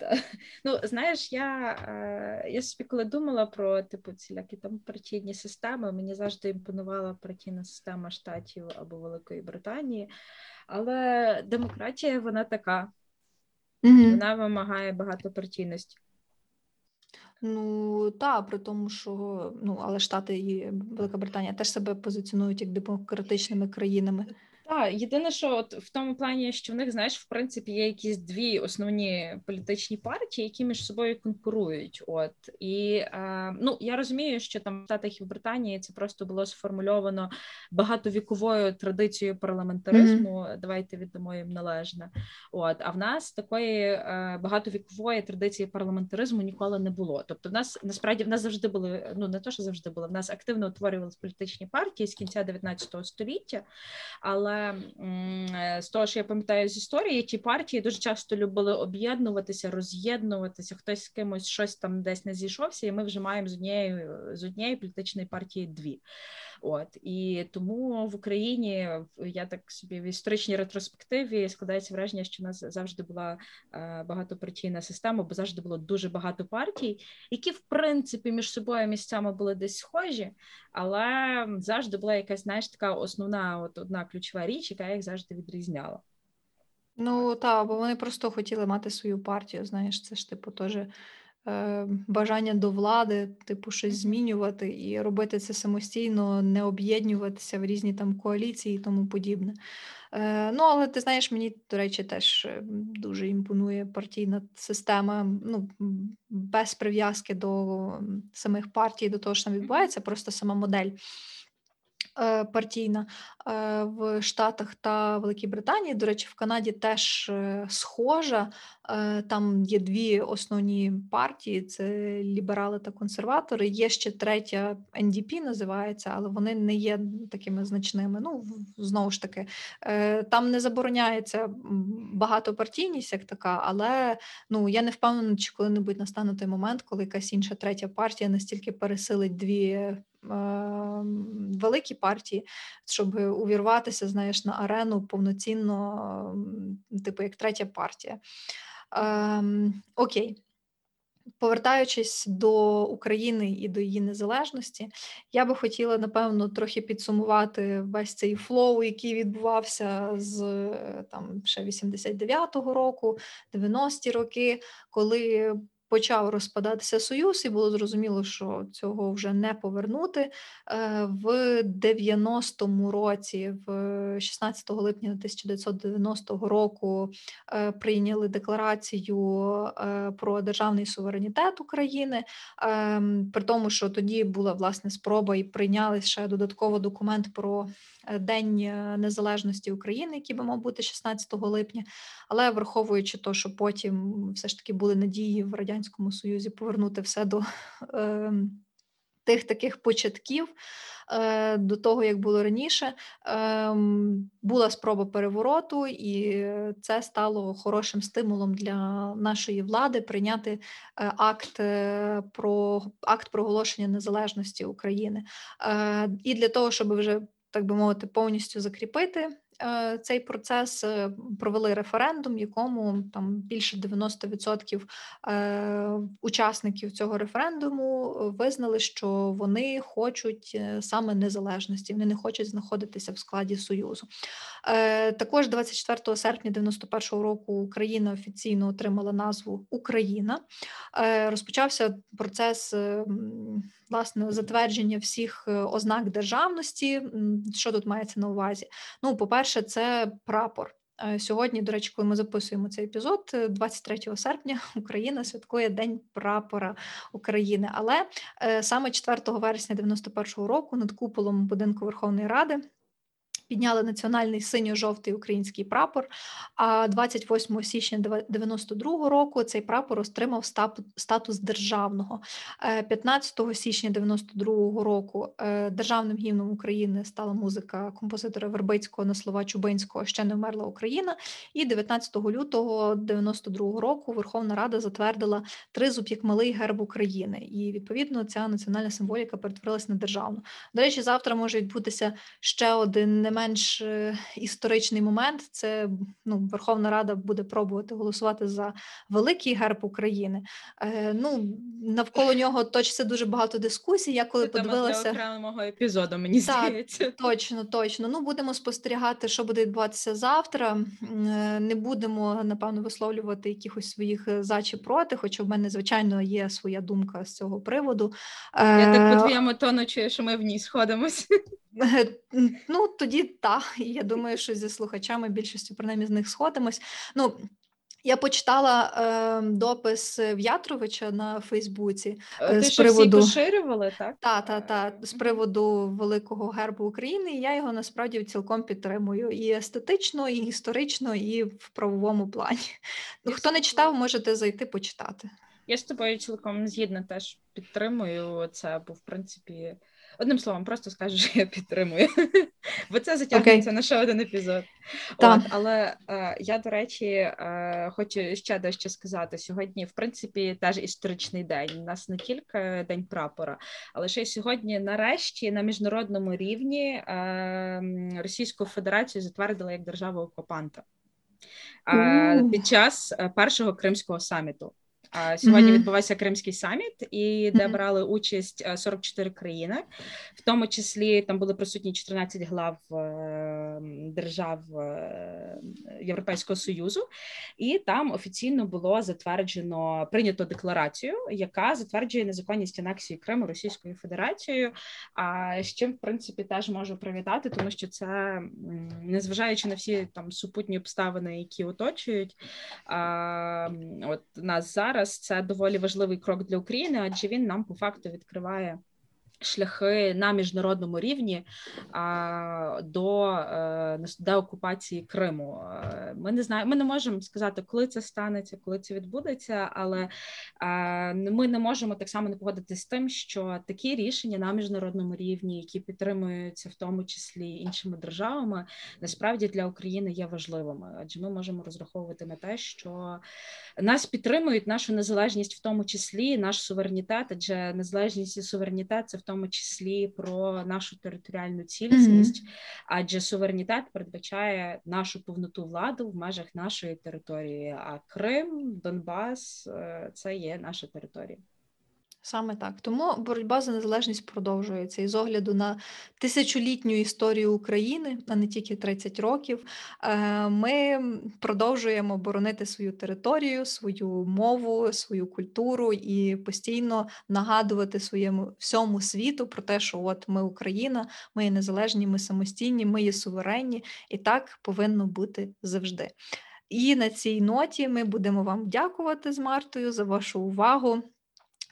Ну, знаєш, я е, я собі коли думала про типу цілякі там партійні системи, мені завжди імпонувала партійна система Штатів або Великої Британії, але демократія вона така, mm вона вимагає багатопартійності. Ну так, при тому, що ну, але Штати і Велика Британія теж себе позиціонують як демократичними країнами. Так, єдине, що от в тому плані, що в них, знаєш, в принципі, є якісь дві основні політичні партії, які між собою конкурують. От і е, ну я розумію, що там в Штатах і в Британії це просто було сформульовано багатовіковою традицією парламентаризму. Mm-hmm. Давайте віддамо їм належне. От а в нас такої е, багатовікової традиції парламентаризму ніколи не було. Тобто, в нас насправді в нас завжди були. Ну не то, що завжди було, в нас активно утворювалися політичні партії з кінця 19 століття, але з того, що я пам'ятаю з історії, ті партії дуже часто любили об'єднуватися, роз'єднуватися, хтось з кимось щось там десь не зійшовся, і ми вже маємо з однієї з однієї політичної партії дві. От і тому в Україні я так собі в історичній ретроспективі складається враження, що у нас завжди була е, багатопартійна система, бо завжди було дуже багато партій, які в принципі між собою місцями були десь схожі, але завжди була якась знаєш, така основна, от одна ключова річ, яка їх завжди відрізняла. Ну так, бо вони просто хотіли мати свою партію. Знаєш, це ж типу теж бажання до влади, типу, щось змінювати і робити це самостійно, не об'єднуватися в різні там коаліції і тому подібне. Е, Ну, але ти знаєш, мені, до речі, теж е, дуже імпонує партійна система, ну, без прив'язки до самих партій, до того, що там відбувається, просто сама модель. Е, партійна е, в Штатах та Великій Британії. До речі, в Канаді теж е, схожа. Там є дві основні партії: це ліберали та консерватори. Є ще третя NDP називається, але вони не є такими значними. Ну знову ж таки, там не забороняється багатопартійність, як така, але ну я не впевнена, чи коли-небудь настане той момент, коли якась інша третя партія настільки пересилить дві великі партії, щоб увірватися, знаєш, на арену повноцінно, типу як третя партія. Ем, Окей. Повертаючись до України і до її незалежності, я би хотіла, напевно, трохи підсумувати весь цей flow, який відбувався з там ще 89-го року, 90-ті роки, коли почав розпадатися союз, і було зрозуміло, що цього вже не повернути. Е, в 90-му році, в 16 липня 1990 року, е, прийняли декларацію е, про державний суверенітет України. Ем, при тому, що тоді була власне спроба і прийняли ще додатково документ про День Незалежності України, який би мав бути 16 липня. Але враховуючи те, що потім все ж таки були надії в радянському союзі повернути все до е, тих таких початків. Е, до того, як було раніше, ем, була спроба перевороту, і це стало хорошим стимулом для нашої влади прийняти е, акт е, про акт проголошення незалежності України. І для того, щоб вже так би мовити, повністю закріпити Е, цей процес е, провели референдум, якому там більше 90% е, учасників цього референдуму визнали, що вони хочуть саме незалежності, вони не хочуть знаходитися в складі союзу. Також 24 серпня 91 року Україна офіційно отримала назву Україна. Розпочався процес власне затвердження всіх ознак державності. Що тут мається на увазі? Ну, по-перше, це прапор. Е, сьогодні, до речі, коли ми записуємо цей епізод, 23 е, серпня Україна святкує День прапора України. Але е, саме 4 вересня 91-го року над куполом будинку Верховної Ради підняли національний синьо-жовтий український прапор. А 28 січня 92 року цей прапор отримав статус державного. 15 е, січня 92 року е, державним гімном України стала музика композитора Вербицького на слова Чубинського Ще не вмерла Україна. І 19 лютого 92 року Верховна Рада затвердила тризуб як малий герб України. І відповідно ця національна символіка перетворилася на державну. До речі, завтра може відбутися ще один не менш е, історичний момент. Це ну, Верховна Рада буде пробувати голосувати за великий герб України. Е, ну навколо нього точиться дуже багато дискусій. Я коли Це подивилася для окремого епізоду, мені так, здається. Точно, точно. Ну будемо спостерігати, що буде відбуватися завтра. Е, не будемо напевно висловлювати якихось своїх е, за чи проти, хоча в мене звичайно є своя думка з цього приводу. Я так по твоєму тону чую, що ми в ній сходимось. Ну тоді так. Я думаю, що зі слухачами більшістю принаймні з них сходимось. Ну я почитала е, допис В'ятровича на Фейсбуці е, Ти з приводу всі поширювали, так? Та, та, та, з приводу великого гербу України. І я його насправді цілком підтримую і естетично, і історично, і в правовому плані. Ну, хто не читав, можете зайти почитати. Я з тобою цілком згідно теж підтримую це, бо в принципі. Одним словом, просто скажу, що я підтримую, бо це затягнеться okay. на ще один епізод. От, Але е, я, до речі, е, хочу ще дещо сказати. Сьогодні, в принципі, теж історичний день. У нас не тільки день прапора, але ще й сьогодні, нарешті, на міжнародному рівні е, Російську Федерацію затвердили як державу окупанта. Uh. Під час е, першого кримського саміту Сьогодні mm-hmm. відбувався Кримський саміт, і де mm-hmm. брали участь 44 е, країни, в тому числі там були присутні 14 глав е, держав е, Європейського союзу, і там офіційно було затверджено прийнято декларацію, яка затверджує незаконність анексії Криму Російською Федерацією. А з чим в принципі теж можу привітати, тому що це незважаючи на всі там супутні обставини, які оточують а, от нас зараз зараз це доволі важливий крок для України, адже він нам по факту відкриває шляхи на міжнародному рівні а, до е, деокупації Криму. Е, ми не знаємо, ми не можемо сказати, коли це станеться, коли це відбудеться, але а, ми не можемо так само не погодитися з тим, що такі рішення на міжнародному рівні, які підтримуються в тому числі іншими державами, насправді для України є важливими, адже ми можемо розраховувати на те, що нас підтримують нашу незалежність, в тому числі наш суверенітет, адже незалежність і суверенітет це в тому числі про нашу територіальну цілісність, mm-hmm. адже суверенітет передбачає нашу повноту владу в межах нашої території. А Крим, Донбас е, це є наша територія. Саме так. Тому боротьба за незалежність продовжується. І з огляду на тисячолітню історію України, а не тільки 30 років, е, ми продовжуємо боронити свою територію, свою мову, свою культуру і постійно нагадувати своєму всьому світу про те, що от ми Україна, ми є незалежні, ми самостійні, ми є суверенні, і так повинно бути завжди. І на цій ноті ми будемо вам дякувати з Мартою за вашу увагу.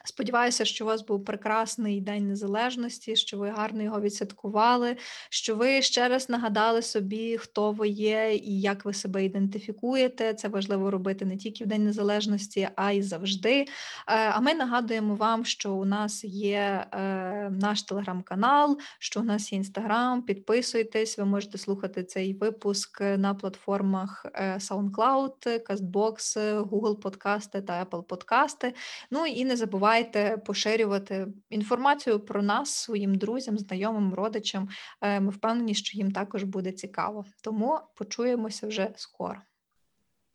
Сподіваюся, що у вас був прекрасний День Незалежності, що ви гарно його відсвяткували, що ви ще раз нагадали собі, хто ви є і як ви себе ідентифікуєте. Це важливо робити не тільки в День Незалежності, а й завжди. Е, а ми нагадуємо вам, що у нас є е, наш телеграм-канал, що у нас є інстаграм. Підписуйтесь, ви можете слухати цей випуск на платформах е, SoundCloud, CastBox, Google Подкасти та Apple Подкасти. Ну і не забувайте забувайте поширювати інформацію про нас своїм друзям, знайомим, родичам. Е, ми впевнені, що їм також буде цікаво. Тому почуємося вже скоро.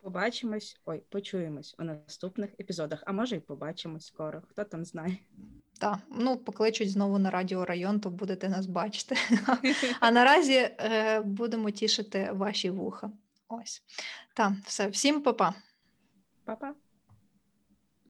Побачимось, ой, почуємось у наступних епізодах, а може й побачимось скоро. Хто там знає? Так, ну покличуть знову на радіо район, то будете нас бачити. А наразі е, будемо тішити ваші вуха. Ось. Так, все, всім па-па. Па-па.